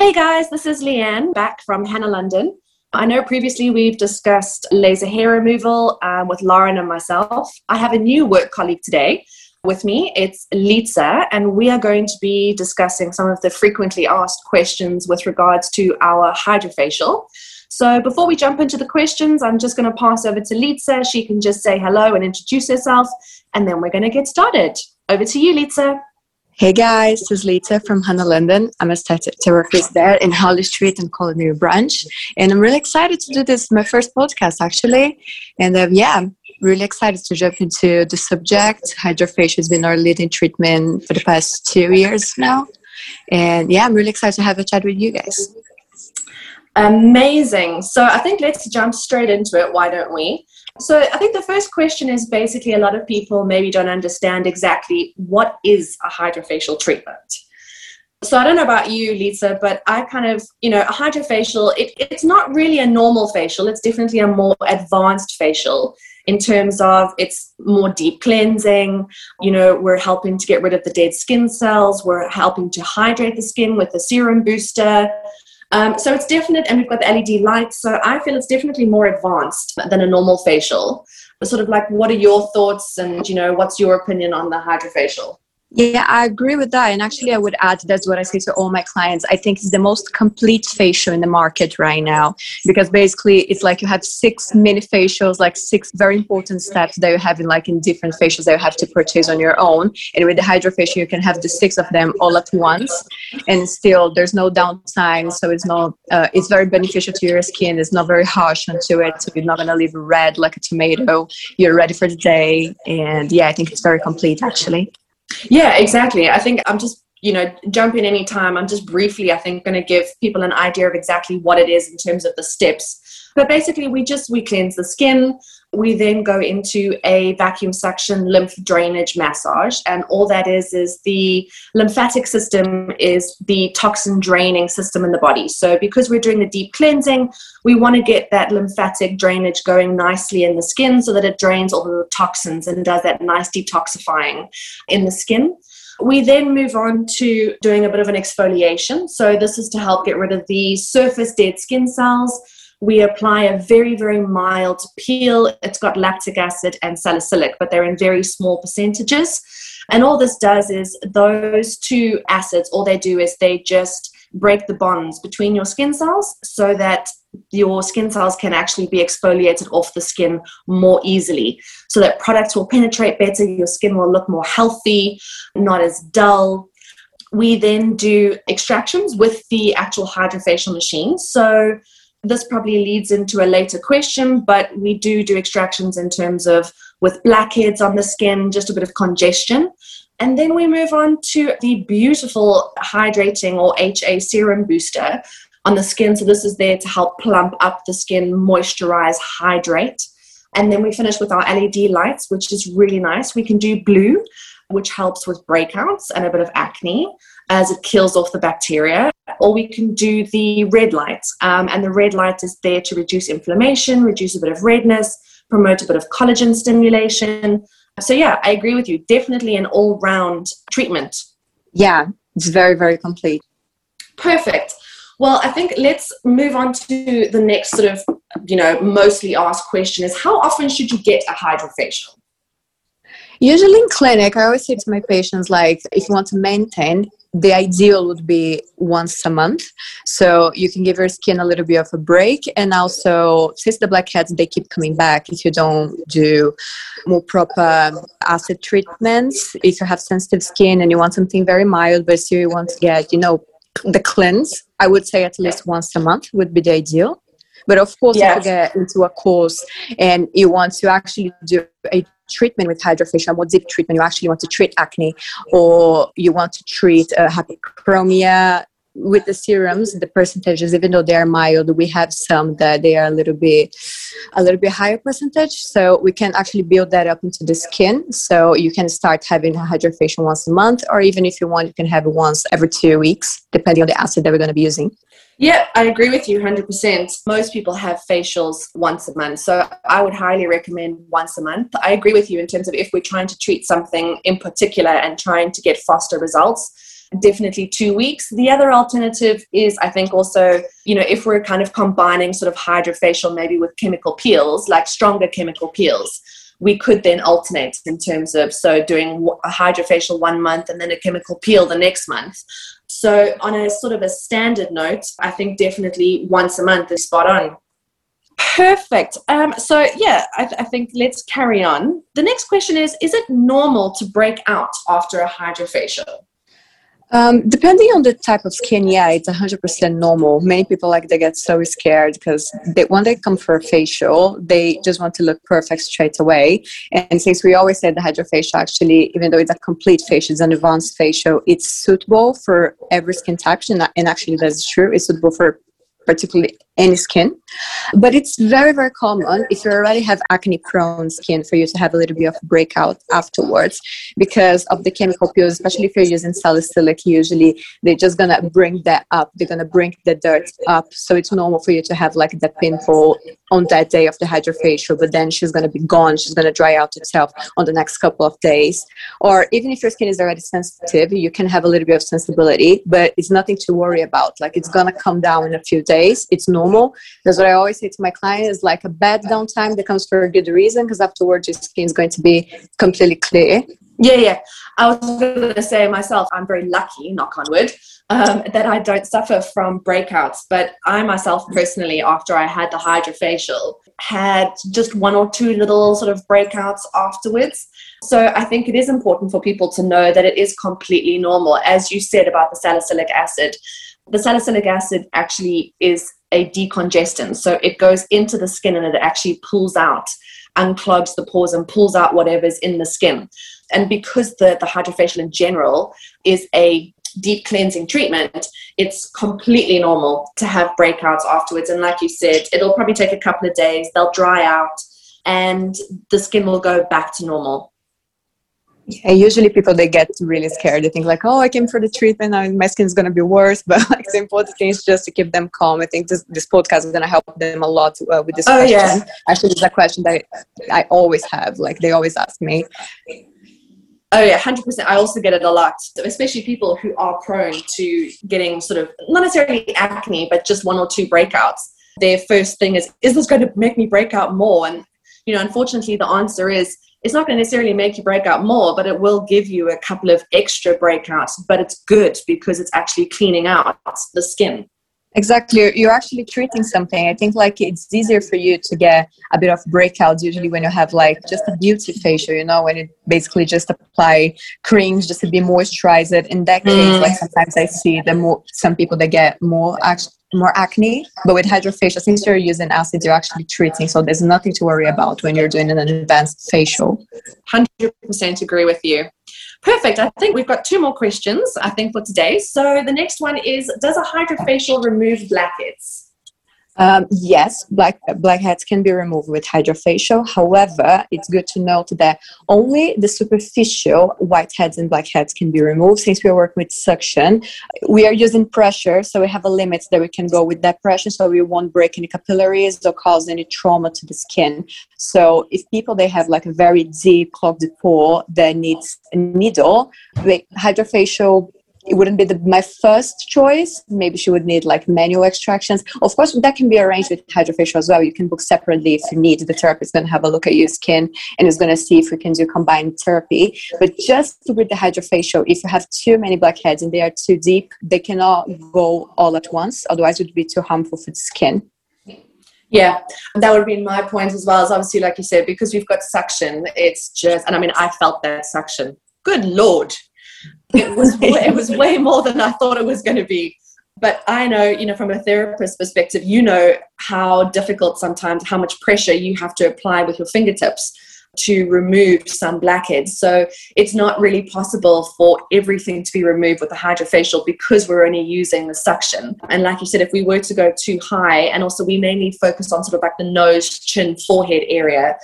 Hey guys, this is Leanne back from Hannah London. I know previously we've discussed laser hair removal um, with Lauren and myself. I have a new work colleague today with me. It's Lisa, and we are going to be discussing some of the frequently asked questions with regards to our hydrofacial. So before we jump into the questions, I'm just going to pass over to Lisa. She can just say hello and introduce herself, and then we're going to get started. Over to you, Lisa. Hey guys, this is Lita from Hannah London. I'm aesthetic therapist there in Harley Street and Colony Branch. And I'm really excited to do this, my first podcast actually. And um, yeah, I'm really excited to jump into the subject. Hydrofacial has been our leading treatment for the past two years now. And yeah, I'm really excited to have a chat with you guys. Amazing. So I think let's jump straight into it. Why don't we? So I think the first question is basically a lot of people maybe don't understand exactly what is a hydrofacial treatment. So I don't know about you, Lisa, but I kind of, you know, a hydrofacial, it, it's not really a normal facial. It's definitely a more advanced facial in terms of it's more deep cleansing. You know, we're helping to get rid of the dead skin cells. We're helping to hydrate the skin with a serum booster. Um, so it's definite, and we've got the LED lights. So I feel it's definitely more advanced than a normal facial. But sort of like, what are your thoughts, and you know, what's your opinion on the hydrofacial? Yeah, I agree with that. And actually, I would add that's what I say to all my clients. I think it's the most complete facial in the market right now because basically it's like you have six mini facials, like six very important steps that you have in like in different facials that you have to purchase on your own. And with the hydrofacial, you can have the six of them all at once, and still there's no downtime. So it's not, uh, it's very beneficial to your skin. It's not very harsh onto it, so you're not gonna leave red like a tomato. You're ready for the day, and yeah, I think it's very complete actually. Yeah, exactly. I think I'm just, you know, jump in anytime. I'm just briefly, I think, going to give people an idea of exactly what it is in terms of the steps. But basically, we just we cleanse the skin. We then go into a vacuum suction lymph drainage massage, and all that is is the lymphatic system is the toxin draining system in the body. So because we're doing the deep cleansing, we want to get that lymphatic drainage going nicely in the skin so that it drains all the toxins and does that nice detoxifying in the skin. We then move on to doing a bit of an exfoliation. So, this is to help get rid of the surface dead skin cells we apply a very, very mild peel. It's got lactic acid and salicylic, but they're in very small percentages. And all this does is those two acids, all they do is they just break the bonds between your skin cells so that your skin cells can actually be exfoliated off the skin more easily so that products will penetrate better your skin will look more healthy not as dull we then do extractions with the actual hydrofacial machine so this probably leads into a later question, but we do do extractions in terms of with blackheads on the skin, just a bit of congestion. And then we move on to the beautiful hydrating or HA serum booster on the skin. So this is there to help plump up the skin, moisturize, hydrate. And then we finish with our LED lights, which is really nice. We can do blue, which helps with breakouts and a bit of acne as it kills off the bacteria. Or we can do the red light. Um, and the red light is there to reduce inflammation, reduce a bit of redness, promote a bit of collagen stimulation. So, yeah, I agree with you. Definitely an all round treatment. Yeah, it's very, very complete. Perfect. Well, I think let's move on to the next sort of, you know, mostly asked question is how often should you get a hydrofacial? Usually in clinic, I always say to my patients, like, if you want to maintain, the ideal would be once a month so you can give your skin a little bit of a break and also since the blackheads they keep coming back if you don't do more proper acid treatments if you have sensitive skin and you want something very mild but still you want to get you know the cleanse i would say at least once a month would be the ideal but of course yes. if you get into a course and you want to actually do a treatment with hydrofacial, more deep treatment, you actually want to treat acne or you want to treat uh, with the serums the percentages even though they are mild we have some that they are a little bit a little bit higher percentage. So we can actually build that up into the skin. So you can start having a hydrofacial once a month or even if you want you can have it once every two weeks depending on the acid that we're going to be using yeah, I agree with you 100%. Most people have facials once a month. So I would highly recommend once a month. I agree with you in terms of if we're trying to treat something in particular and trying to get faster results, definitely two weeks. The other alternative is, I think, also, you know, if we're kind of combining sort of hydrofacial maybe with chemical peels, like stronger chemical peels, we could then alternate in terms of so doing a hydrofacial one month and then a chemical peel the next month. So, on a sort of a standard note, I think definitely once a month is spot on. Perfect. Um, so, yeah, I, th- I, think let's carry on. The next question is Is it normal to break out after a hydrofacial? Um, depending on the type of skin, yeah, it's 100% normal. Many people like they get so scared because they, when they come for a facial, they just want to look perfect straight away. And since we always say the hydrofacial, actually, even though it's a complete facial, it's an advanced facial, it's suitable for every skin type. And actually, that's true. It's suitable for particularly any skin. But it's very, very common if you already have acne prone skin for you to have a little bit of breakout afterwards because of the chemical peels, especially if you're using salicylic, usually they're just gonna bring that up. They're gonna bring the dirt up. So it's normal for you to have like the pimple on that day of the hydrofacial, but then she's gonna be gone. She's gonna dry out itself on the next couple of days. Or even if your skin is already sensitive, you can have a little bit of sensibility, but it's nothing to worry about. Like it's gonna come down in a few days. It's normal normal. That's what I always say to my clients: is like a bad downtime that comes for a good reason, because afterwards your skin is going to be completely clear. Yeah, yeah. I was going to say myself, I'm very lucky, knock on wood, um, that I don't suffer from breakouts. But I myself personally, after I had the hydrofacial, had just one or two little sort of breakouts afterwards. So I think it is important for people to know that it is completely normal. As you said about the salicylic acid, the salicylic acid actually is a decongestant. So it goes into the skin and it actually pulls out, unclogs the pores and pulls out whatever's in the skin. And because the, the hydrofacial in general is a deep cleansing treatment, it's completely normal to have breakouts afterwards. And like you said, it'll probably take a couple of days, they'll dry out, and the skin will go back to normal. Yeah, usually people they get really scared. They think like, "Oh, I came for the treatment, and my skin is gonna be worse." But like the important thing is just to keep them calm. I think this this podcast is gonna help them a lot uh, with this oh, question. Yeah. Actually, it's a question that I always have. Like they always ask me. Oh yeah, hundred percent. I also get it a lot, especially people who are prone to getting sort of not necessarily acne, but just one or two breakouts. Their first thing is, "Is this going to make me break out more?" And you know, unfortunately, the answer is it's not going to necessarily make you break out more, but it will give you a couple of extra breakouts. But it's good because it's actually cleaning out the skin. Exactly. You're actually treating something. I think like it's easier for you to get a bit of breakouts usually when you have like just a beauty facial, you know, when you basically just apply creams just to be moisturized. In that case, mm. like sometimes I see the more some people that get more actually more acne. But with hydrofacial, since you're using acids, you're actually treating. So there's nothing to worry about when you're doing an advanced facial. 100% agree with you. Perfect. I think we've got two more questions, I think, for today. So the next one is Does a hydrofacial remove blackheads? Um, yes, black blackheads can be removed with hydrofacial. However, it's good to note that only the superficial whiteheads and blackheads can be removed. Since we are working with suction, we are using pressure, so we have a limit that we can go with that pressure, so we won't break any capillaries or cause any trauma to the skin. So, if people they have like a very deep clogged pore that needs a needle, the hydrofacial it wouldn't be the, my first choice. Maybe she would need like manual extractions. Of course, that can be arranged with hydrofacial as well. You can book separately if you need. The therapist is going to have a look at your skin and is going to see if we can do combined therapy. But just with the hydrofacial, if you have too many blackheads and they are too deep, they cannot go all at once. Otherwise, it would be too harmful for the skin. Yeah, that would be my point as well. As obviously, like you said, because we've got suction, it's just, and I mean, I felt that suction. Good lord, it was it was way more than I thought it was going to be. But I know, you know, from a therapist perspective, you know how difficult sometimes, how much pressure you have to apply with your fingertips to remove some blackheads. So it's not really possible for everything to be removed with the hydrofacial because we're only using the suction. And like you said, if we were to go too high, and also we mainly focus on sort of like the nose, chin, forehead area,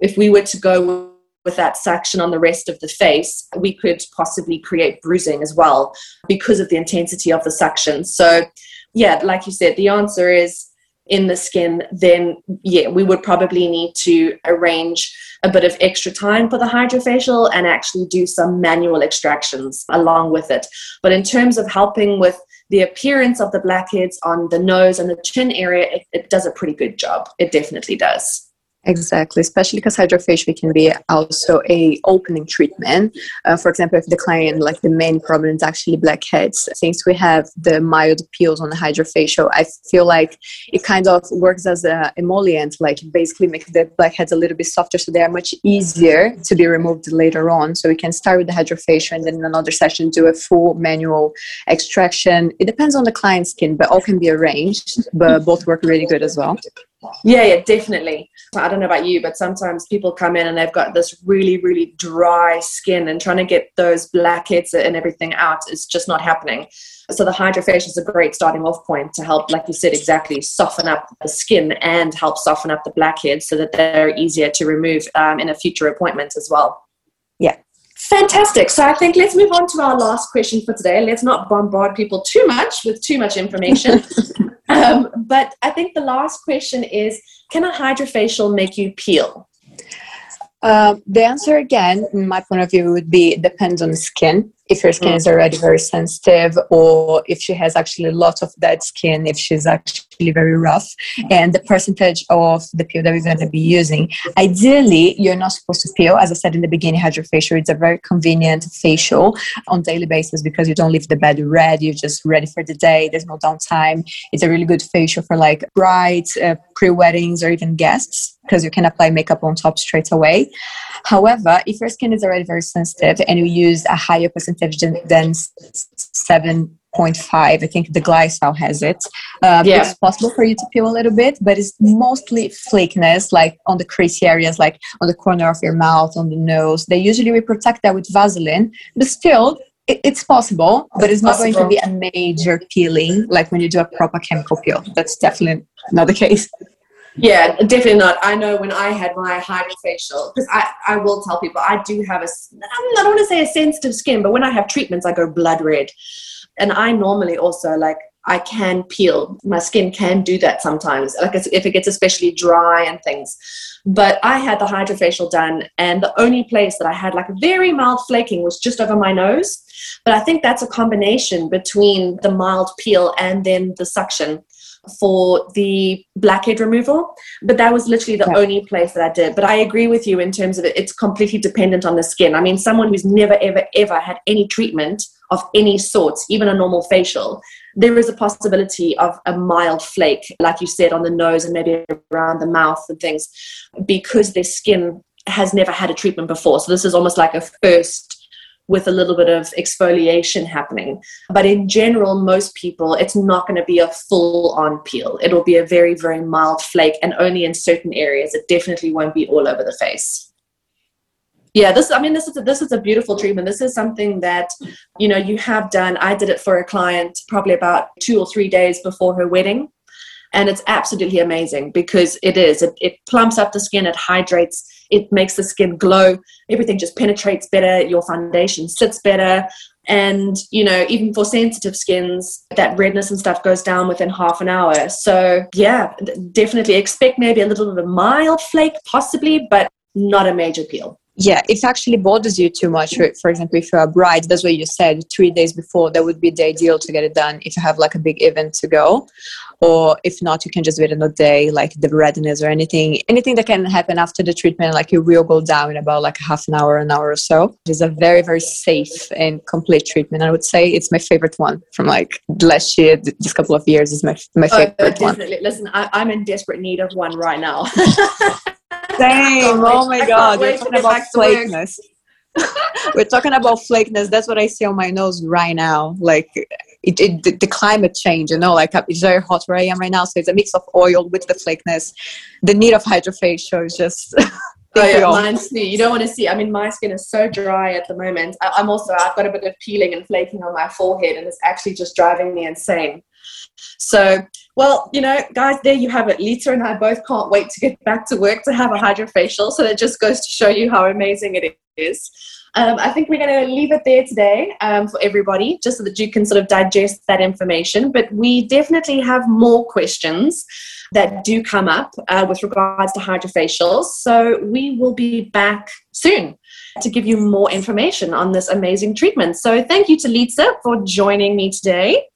if we were to go with that suction on the rest of the face, we could possibly create bruising as well because of the intensity of the suction. So, yeah, like you said, the answer is in the skin, then yeah, we would probably need to arrange a bit of extra time for the hydrofacial and actually do some manual extractions along with it. But in terms of helping with the appearance of the blackheads on the nose and the chin area, it, it does a pretty good job. It definitely does. Exactly, especially because hydrofacial can be also a opening treatment. Uh, for example, if the client, like the main problem is actually blackheads, since we have the mild peels on the hydrofacial, I feel like it kind of works as a emollient, like basically make the blackheads a little bit softer so they are much easier to be removed later on. So we can start with the hydrofacial and then in another session do a full manual extraction. It depends on the client's skin, but all can be arranged, but both work really good as well. Yeah, yeah, definitely. I don't know about you, but sometimes people come in and they've got this really, really dry skin and trying to get those blackheads and everything out is just not happening. So the hydrofacial is a great starting off point to help, like you said, exactly soften up the skin and help soften up the blackheads so that they're easier to remove um, in a future appointment as well. Yeah. Fantastic. So I think let's move on to our last question for today. Let's not bombard people too much with too much information. um, but I think the last question is Can a hydrofacial make you peel? Uh, the answer again, in my point of view, would be depends on the skin if her skin is already very sensitive or if she has actually a lot of dead skin if she's actually very rough and the percentage of the peel that we're going to be using. Ideally you're not supposed to peel as i said in the beginning hydrofacial it's a very convenient facial on daily basis because you don't leave the bed red you're just ready for the day there's no downtime. It's a really good facial for like brides uh, pre-weddings or even guests because you can apply makeup on top straight away. However if your skin is already very sensitive and you use a higher percentage percentage than 7.5. I think the GlySal has it. Uh, yeah. It's possible for you to peel a little bit, but it's mostly flakiness, like on the creasy areas, like on the corner of your mouth, on the nose. They usually we protect that with Vaseline, but still, it's possible, but it's not going to be a major peeling like when you do a proper chemical peel. That's definitely not the case. Yeah, definitely not. I know when I had my hydrofacial, because I, I will tell people I do have a, I don't want to say a sensitive skin, but when I have treatments, I go blood red. And I normally also like, I can peel. My skin can do that sometimes, like if it gets especially dry and things. But I had the hydrofacial done, and the only place that I had like very mild flaking was just over my nose. But I think that's a combination between the mild peel and then the suction for the blackhead removal, but that was literally the yeah. only place that I did. But I agree with you in terms of it, it's completely dependent on the skin. I mean, someone who's never, ever, ever had any treatment of any sorts, even a normal facial, there is a possibility of a mild flake, like you said, on the nose and maybe around the mouth and things, because their skin has never had a treatment before. So this is almost like a first with a little bit of exfoliation happening. But in general, most people, it's not going to be a full on peel. It'll be a very, very mild flake and only in certain areas. It definitely won't be all over the face. Yeah, this I mean this is a, this is a beautiful treatment. This is something that you know you have done. I did it for a client probably about 2 or 3 days before her wedding and it's absolutely amazing because it is. It, it plumps up the skin it hydrates it makes the skin glow. Everything just penetrates better your foundation sits better. And you know even for sensitive skins that redness and stuff goes down within half an hour. So yeah definitely expect maybe a little bit of a mild flake possibly but not a major peel yeah, if actually bothers you too much, for example, if you're a bride, that's what you said three days before, that would be the ideal to get it done if you have like a big event to go. Or if not, you can just wait another day, like the redness or anything, anything that can happen after the treatment, like it will go down in about like a half an hour, an hour or so. It's a very, very safe and complete treatment. I would say it's my favorite one from like last year, this couple of years is my, my oh, favorite oh, definitely. one. Listen, I, I'm in desperate need of one right now. Same. Oh my god. We're talking about flakiness. We're talking about flakiness. That's what I see on my nose right now. Like it, it the, the, climate change, you know, like uh, it's very hot where I am right now. So it's a mix of oil with the flakiness. The need of hydrofacial is just Oh, yeah, mine's too. You don't want to see. I mean, my skin is so dry at the moment. I, am also. I've got a bit of peeling and flaking on my forehead, and it's actually just driving me insane. So, well, you know, guys, there you have it. Lita and I both can't wait to get back to work to have a hydrofacial. So that just goes to show you how amazing it is. Um, I think we're going to leave it there today um, for everybody, just so that you can sort of digest that information. But we definitely have more questions. that do come up uh, with regards to hydrofacials. So we will be back soon to give you more information on this amazing treatment. So thank you to Lisa for joining me today.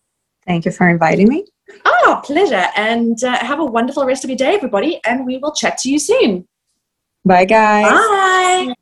Thank you for inviting me. Oh, pleasure. And uh, have a wonderful rest of your day, everybody. And we will chat to you soon. Bye, guys. Bye.